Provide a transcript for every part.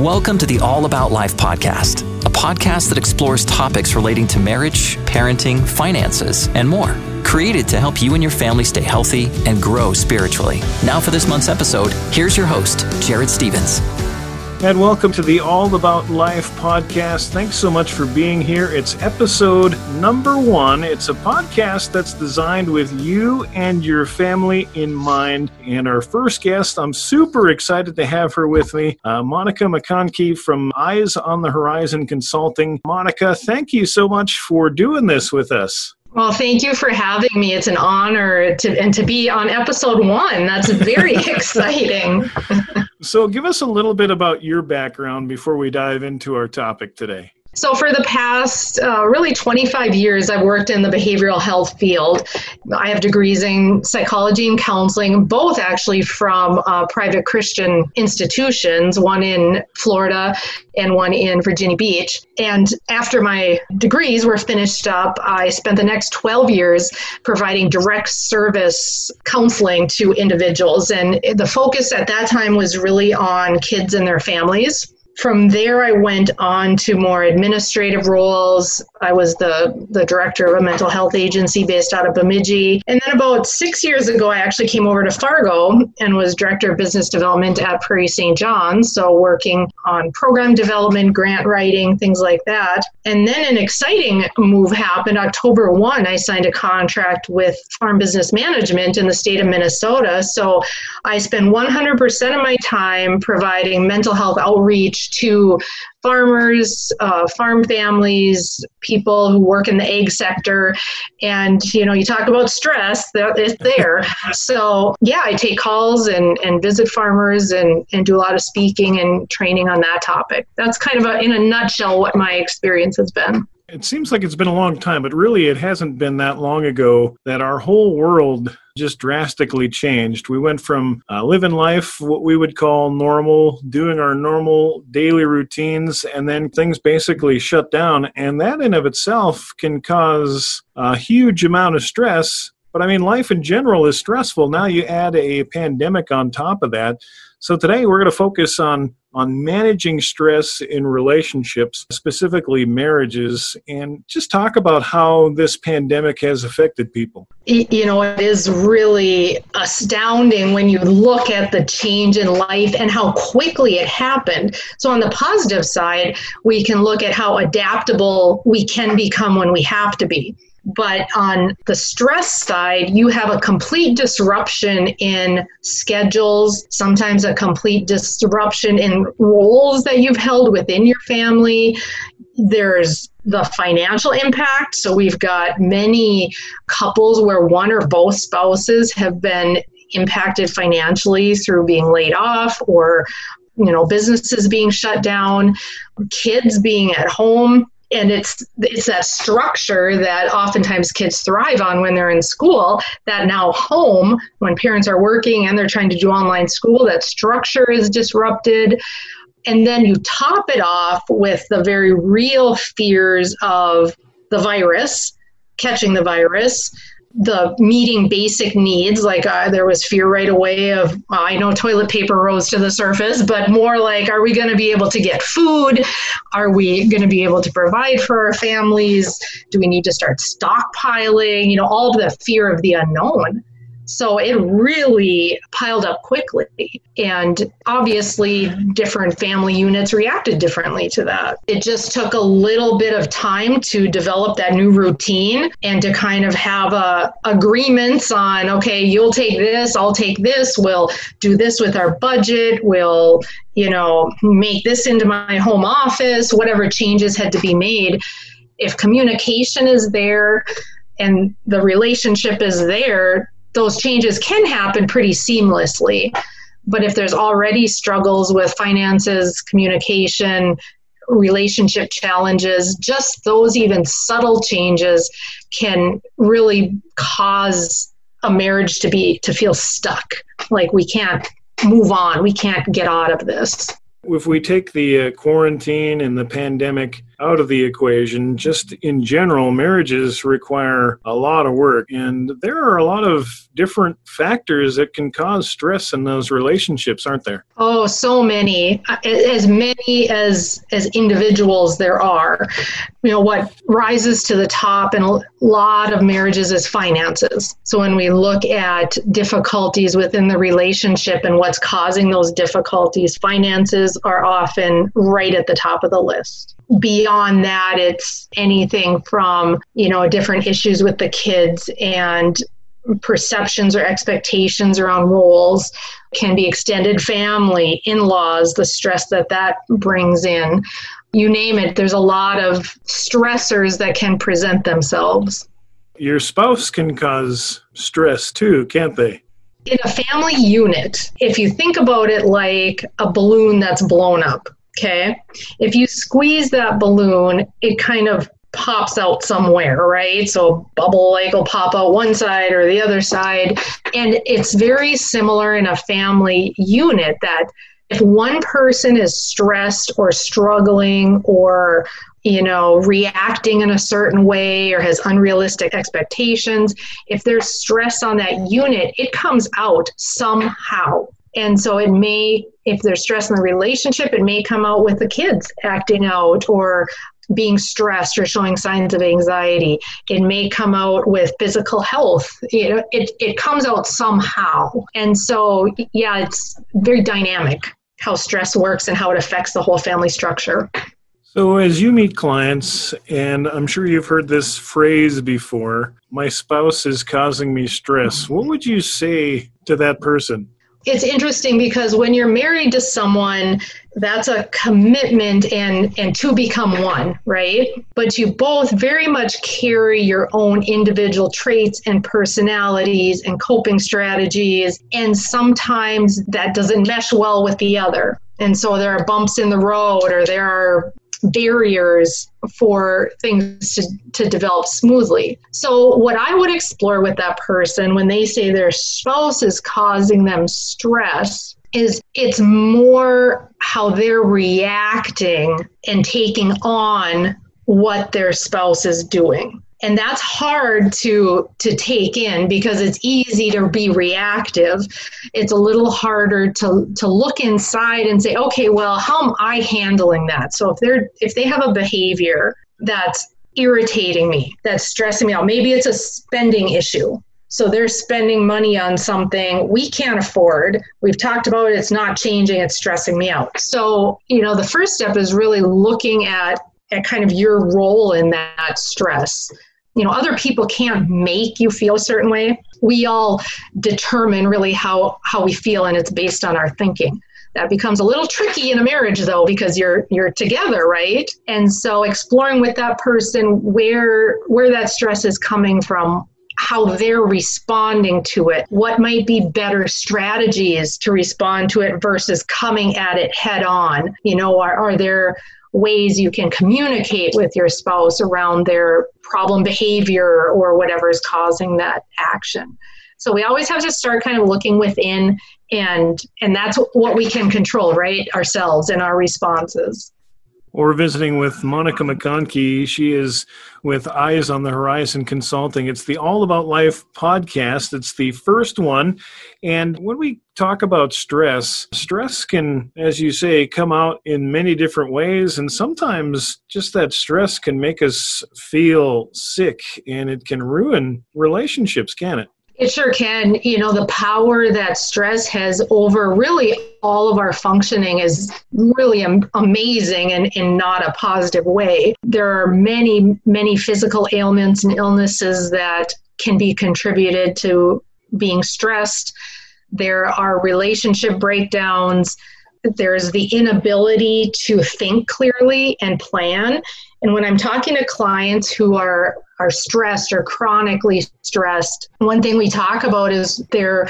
Welcome to the All About Life podcast, a podcast that explores topics relating to marriage, parenting, finances, and more. Created to help you and your family stay healthy and grow spiritually. Now, for this month's episode, here's your host, Jared Stevens. And welcome to the All About Life podcast. Thanks so much for being here. It's episode number one. It's a podcast that's designed with you and your family in mind. And our first guest, I'm super excited to have her with me, uh, Monica McConkey from Eyes on the Horizon Consulting. Monica, thank you so much for doing this with us. Well, thank you for having me. It's an honor to and to be on episode one. That's very exciting. so, give us a little bit about your background before we dive into our topic today. So, for the past uh, really 25 years, I've worked in the behavioral health field. I have degrees in psychology and counseling, both actually from uh, private Christian institutions, one in Florida and one in Virginia Beach. And after my degrees were finished up, I spent the next 12 years providing direct service counseling to individuals. And the focus at that time was really on kids and their families from there, I went on to more administrative roles. I was the, the director of a mental health agency based out of Bemidji. And then about six years ago, I actually came over to Fargo and was director of business development at Prairie St. John. So, working on program development, grant writing, things like that. And then an exciting move happened. October 1, I signed a contract with Farm Business Management in the state of Minnesota. So, I spend 100% of my time providing mental health outreach to farmers, uh, farm families, people who work in the ag sector. And, you know, you talk about stress, it's there. so, yeah, I take calls and, and visit farmers and, and do a lot of speaking and training on that topic. That's kind of a, in a nutshell what my experience has been. It seems like it's been a long time, but really it hasn't been that long ago that our whole world just drastically changed. We went from uh, living life, what we would call normal, doing our normal daily routines, and then things basically shut down. And that in of itself can cause a huge amount of stress. But I mean, life in general is stressful. Now you add a pandemic on top of that. So today we're going to focus on on managing stress in relationships, specifically marriages, and just talk about how this pandemic has affected people. You know, it is really astounding when you look at the change in life and how quickly it happened. So, on the positive side, we can look at how adaptable we can become when we have to be. But on the stress side, you have a complete disruption in schedules, sometimes a complete disruption in roles that you've held within your family. There's the financial impact. So we've got many couples where one or both spouses have been impacted financially through being laid off or you know businesses being shut down kids being at home and it's it's that structure that oftentimes kids thrive on when they're in school that now home when parents are working and they're trying to do online school that structure is disrupted. And then you top it off with the very real fears of the virus catching the virus the meeting basic needs like uh, there was fear right away of i know toilet paper rose to the surface but more like are we going to be able to get food? Are we going to be able to provide for our families? Do we need to start stockpiling? You know all of the fear of the unknown so it really piled up quickly. And obviously, different family units reacted differently to that. It just took a little bit of time to develop that new routine and to kind of have a agreements on, okay, you'll take this, I'll take this, we'll do this with our budget, we'll, you know, make this into my home office, whatever changes had to be made. If communication is there, and the relationship is there, those changes can happen pretty seamlessly. But if there's already struggles with finances, communication, relationship challenges, just those even subtle changes can really cause a marriage to be to feel stuck. Like we can't move on, we can't get out of this. If we take the uh, quarantine and the pandemic out of the equation, just in general, marriages require a lot of work. And there are a lot of different factors that can cause stress in those relationships, aren't there? Oh, so many, uh, as many as as individuals there are. You know what rises to the top in a lot of marriages is finances. So when we look at difficulties within the relationship and what's causing those difficulties, finances are often right at the top of the list. Beyond that, it's anything from you know different issues with the kids and perceptions or expectations around roles can be extended. Family in-laws the stress that that brings in. You name it there's a lot of stressors that can present themselves. Your spouse can cause stress too can't they? In a family unit if you think about it like a balloon that's blown up okay if you squeeze that balloon it kind of pops out somewhere, right? So bubble like will pop out one side or the other side. And it's very similar in a family unit that if one person is stressed or struggling or you know reacting in a certain way or has unrealistic expectations if there's stress on that unit it comes out somehow and so it may if there's stress in the relationship it may come out with the kids acting out or being stressed or showing signs of anxiety. It may come out with physical health. You know, it, it comes out somehow. And so, yeah, it's very dynamic how stress works and how it affects the whole family structure. So, as you meet clients, and I'm sure you've heard this phrase before, my spouse is causing me stress, what would you say to that person? It's interesting because when you're married to someone that's a commitment and and to become one right? But you both very much carry your own individual traits and personalities and coping strategies and sometimes that doesn't mesh well with the other. And so there are bumps in the road or there are barriers for things to, to develop smoothly. So, what I would explore with that person when they say their spouse is causing them stress is it's more how they're reacting and taking on what their spouse is doing and that's hard to to take in because it's easy to be reactive. It's a little harder to to look inside and say okay well how am i handling that? So if they're if they have a behavior that's irritating me that's stressing me out maybe it's a spending issue. So they're spending money on something we can't afford. We've talked about it. It's not changing. It's stressing me out. So you know the first step is really looking at at kind of your role in that stress you know other people can't make you feel a certain way. We all determine really how how we feel and it's based on our thinking. That becomes a little tricky in a marriage though because you're you're together right? And so exploring with that person where where that stress is coming from how they're responding to it what might be better strategies to respond to it versus coming at it head on. You know are, are there ways you can communicate with your spouse around their problem behavior or whatever is causing that action. So we always have to start kind of looking within and and that's what we can control, right? Ourselves and our responses or visiting with Monica McConkey. She is with Eyes on the Horizon Consulting. It's the All About Life podcast. It's the first one. And when we talk about stress, stress can, as you say, come out in many different ways. And sometimes just that stress can make us feel sick and it can ruin relationships, can it? It sure can. You know, the power that stress has over really all of our functioning is really am- amazing and in not a positive way. There are many, many physical ailments and illnesses that can be contributed to being stressed. There are relationship breakdowns. There's the inability to think clearly and plan. And when I'm talking to clients who are are stressed or chronically stressed, one thing we talk about is their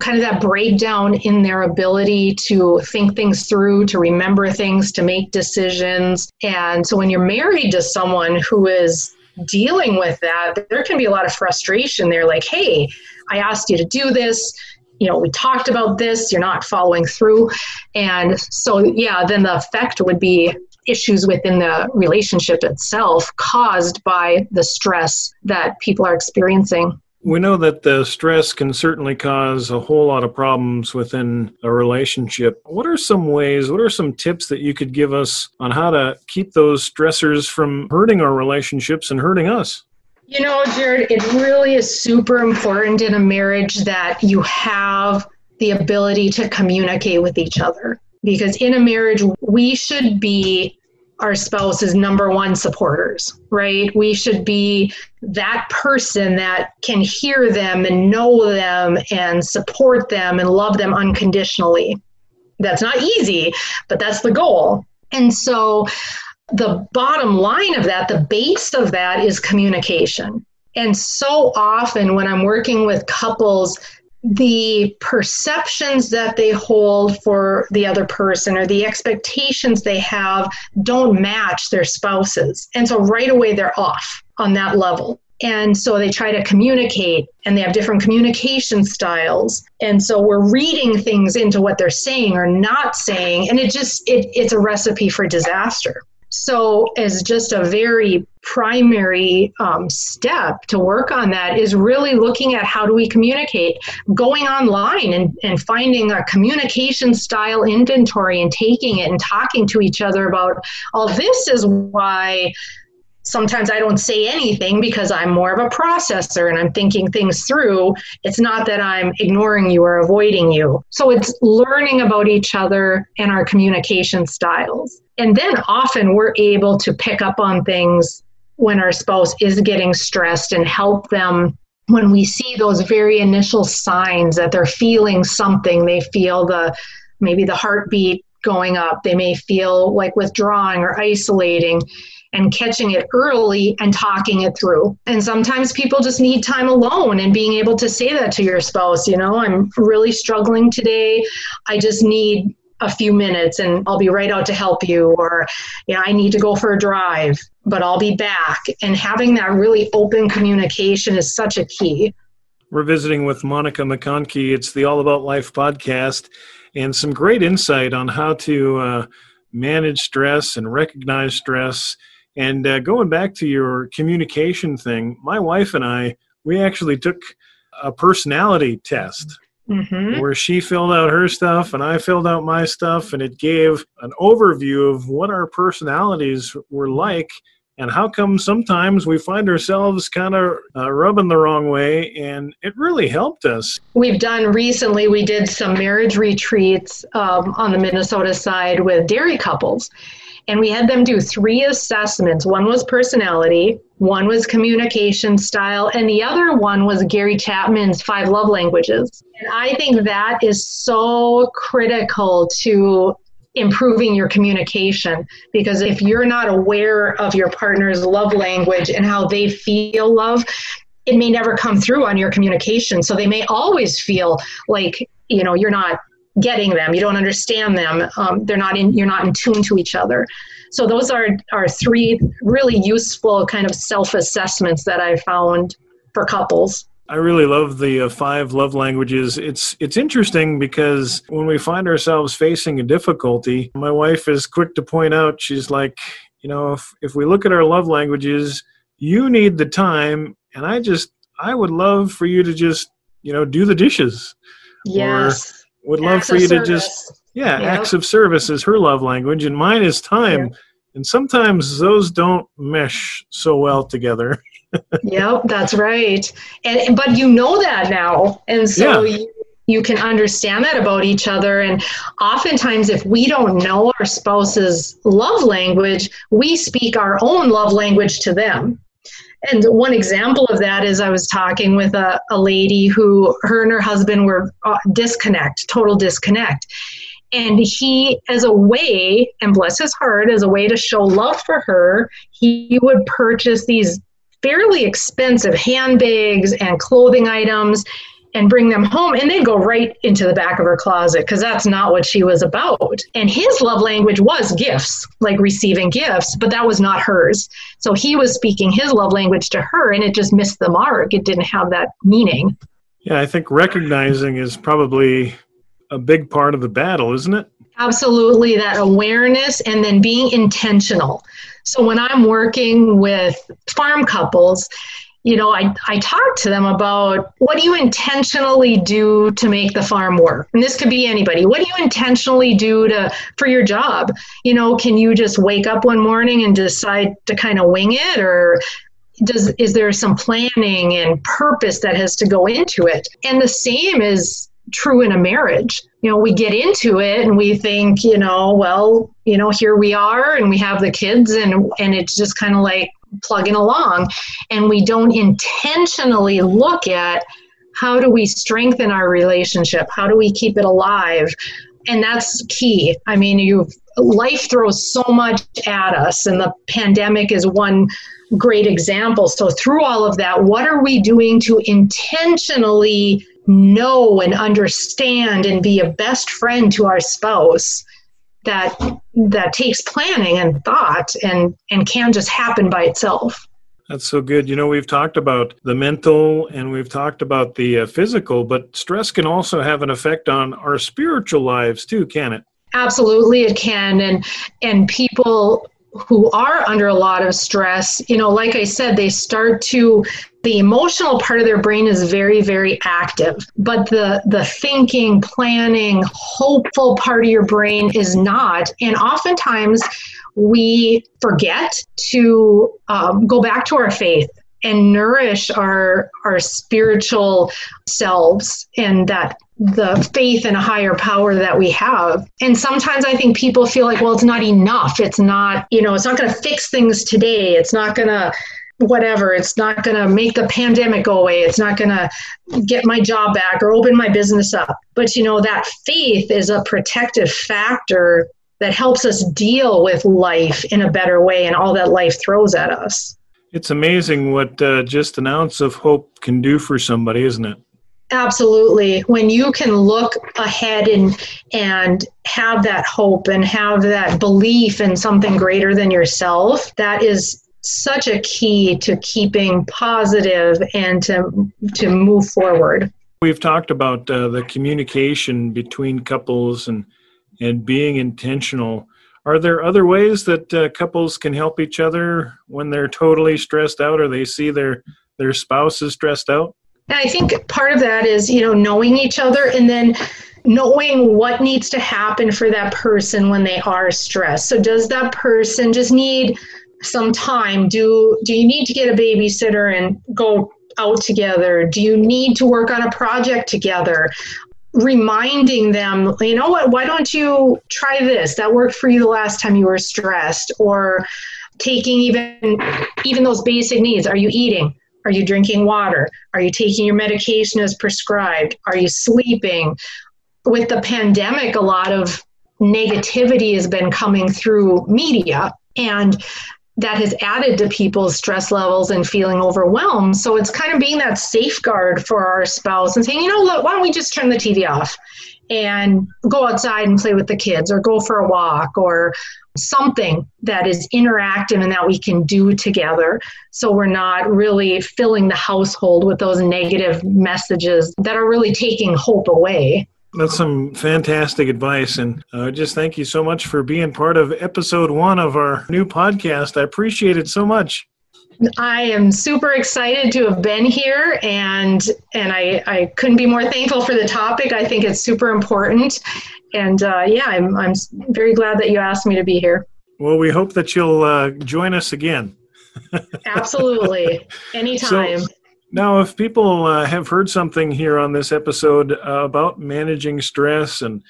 kind of that breakdown in their ability to think things through, to remember things, to make decisions. And so when you're married to someone who is dealing with that, there can be a lot of frustration there like, hey, I asked you to do this you know, we talked about this, you're not following through. And so, yeah, then the effect would be issues within the relationship itself caused by the stress that people are experiencing. We know that the stress can certainly cause a whole lot of problems within a relationship. What are some ways, what are some tips that you could give us on how to keep those stressors from hurting our relationships and hurting us? You know, Jared, it really is super important in a marriage that you have the ability to communicate with each other. Because in a marriage, we should be our spouse's number one supporters, right? We should be that person that can hear them and know them and support them and love them unconditionally. That's not easy, but that's the goal. And so the bottom line of that, the base of that is communication. And so often when I'm working with couples, the perceptions that they hold for the other person or the expectations they have don't match their spouses. And so right away they're off on that level. And so they try to communicate and they have different communication styles. And so we're reading things into what they're saying or not saying. And it just, it, it's a recipe for disaster. So, as just a very primary um, step to work on that, is really looking at how do we communicate, going online and, and finding a communication style inventory and taking it and talking to each other about, oh, this is why sometimes I don't say anything because I'm more of a processor and I'm thinking things through. It's not that I'm ignoring you or avoiding you. So it's learning about each other and our communication styles. And then often we're able to pick up on things when our spouse is getting stressed and help them when we see those very initial signs that they're feeling something, they feel the maybe the heartbeat going up, they may feel like withdrawing or isolating and catching it early and talking it through. And sometimes people just need time alone and being able to say that to your spouse, you know, I'm really struggling today. I just need a few minutes and I'll be right out to help you or you know I need to go for a drive but I'll be back and having that really open communication is such a key. We're visiting with Monica McConkey. It's the All About Life podcast and some great insight on how to uh, manage stress and recognize stress and uh, going back to your communication thing, my wife and I, we actually took a personality test mm-hmm. where she filled out her stuff and I filled out my stuff, and it gave an overview of what our personalities were like and how come sometimes we find ourselves kind of uh, rubbing the wrong way and it really helped us we've done recently we did some marriage retreats um, on the minnesota side with dairy couples and we had them do three assessments. One was personality, one was communication style, and the other one was Gary Chapman's five love languages. And I think that is so critical to improving your communication because if you're not aware of your partner's love language and how they feel love, it may never come through on your communication. So they may always feel like, you know, you're not getting them you don't understand them um, they're not in you're not in tune to each other so those are are three really useful kind of self-assessments that i found for couples I really love the uh, five love languages. It's it's interesting because when we find ourselves facing a difficulty, my wife is quick to point out she's like, you know, if if we look at our love languages, you need the time and I just I would love for you to just, you know, do the dishes. Yes. Or would love for you to just yeah, yep. acts of service is her love language and mine is time yep. and sometimes those don't mesh so well together yep that's right and but you know that now and so yeah. you, you can understand that about each other and oftentimes if we don't know our spouse's love language we speak our own love language to them and one example of that is I was talking with a, a lady who her and her husband were uh, disconnect, total disconnect. And he, as a way, and bless his heart, as a way to show love for her, he would purchase these fairly expensive handbags and clothing items and bring them home and they'd go right into the back of her closet because that's not what she was about. And his love language was gifts like receiving gifts but that was not hers. So he was speaking his love language to her and it just missed the mark. It didn't have that meaning. Yeah i think recognizing is probably a big part of the battle isn't it? Absolutely that awareness and then being intentional. So when i'm working with farm couples you know, I, I talk to them about what do you intentionally do to make the farm work? And this could be anybody. What do you intentionally do to for your job? You know, can you just wake up one morning and decide to kind of wing it or does is there some planning and purpose that has to go into it? And the same is true in a marriage. You know, we get into it and we think, you know, well, you know, here we are and we have the kids and and it's just kind of like plugging along and we don't intentionally look at how do we strengthen our relationship? How do we keep it alive? And that's key. I mean, you life throws so much at us and the pandemic is one great example. So through all of that, what are we doing to intentionally know and understand and be a best friend to our spouse that that takes planning and thought and and can just happen by itself. That's so good. You know we've talked about the mental and we've talked about the uh, physical but stress can also have an effect on our spiritual lives too can it? Absolutely it can. And and people who are under a lot of stress, you know, like I said, they start to the emotional part of their brain is very very active but the the thinking planning hopeful part of your brain is not and oftentimes we forget to um, go back to our faith and nourish our our spiritual selves and that the faith in a higher power that we have. And sometimes I think people feel like, well, it's not enough. It's not, you know, it's not going to fix things today. It's not going to whatever it's not going to make the pandemic go away it's not going to get my job back or open my business up. But you know that faith is a protective factor that helps us deal with life in a better way and all that life throws at us. It's amazing what uh, just an ounce of hope can do for somebody isn't it? Absolutely. When you can look ahead and and have that hope and have that belief in something greater than yourself, that is such a key to keeping positive and to to move forward. We've talked about uh, the communication between couples and and being intentional. Are there other ways that uh, couples can help each other when they're totally stressed out or they see their their spouse is stressed out? And I think part of that is, you know, knowing each other and then knowing what needs to happen for that person when they are stressed. So does that person just need some time? Do do you need to get a babysitter and go out together? Do you need to work on a project together? reminding them, you know what, why don't you try this? That worked for you the last time you were stressed or taking even even those basic needs. Are you eating? Are you drinking water? Are you taking your medication as prescribed? Are you sleeping? With the pandemic, a lot of negativity has been coming through media, and that has added to people's stress levels and feeling overwhelmed. So it's kind of being that safeguard for our spouse and saying, you know, look, why don't we just turn the TV off and go outside and play with the kids or go for a walk or something that is interactive and that we can do together so we're not really filling the household with those negative messages that are really taking hope away that's some fantastic advice. And uh, just thank you so much for being part of episode one of our new podcast. I appreciate it so much. I am super excited to have been here and and I, I couldn't be more thankful for the topic. I think it's super important and uh, yeah, I'm I'm very glad that you asked me to be here. Well, we hope that you'll uh, join us again. Absolutely, anytime. So, now, if people uh, have heard something here on this episode uh, about managing stress and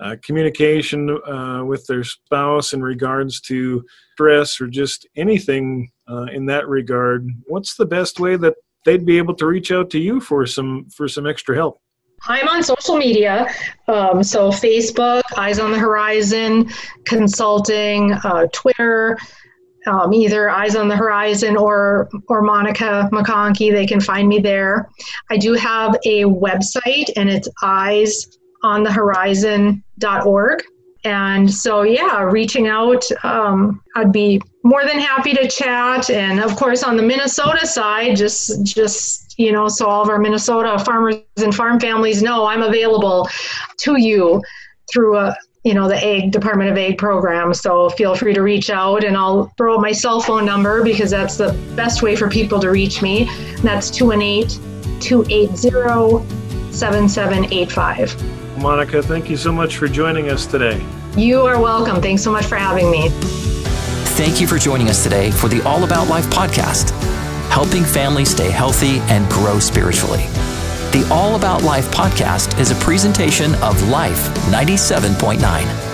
uh, communication uh, with their spouse in regards to stress or just anything in that regard, what's the best way that they'd be able to reach out to you for some for some extra help? I'm on social media, um, so Facebook, Eyes on the Horizon, Consulting, uh, Twitter, um, either Eyes on the Horizon or or Monica McConkey. They can find me there. I do have a website, and it's eyesonthehorizon.org. And so, yeah, reaching out, um, I'd be more than happy to chat. And of course, on the Minnesota side, just just you know, so all of our Minnesota farmers and farm families know I'm available to you through a you know, the ag Department of Ag program. So feel free to reach out and I'll throw out my cell phone number because that's the best way for people to reach me. And that's 218 280 7785. Monica, thank you so much for joining us today. You are welcome. Thanks so much for having me. Thank you for joining us today for the All About Life podcast, helping families stay healthy and grow spiritually. The All About Life podcast is a presentation of Life 97.9.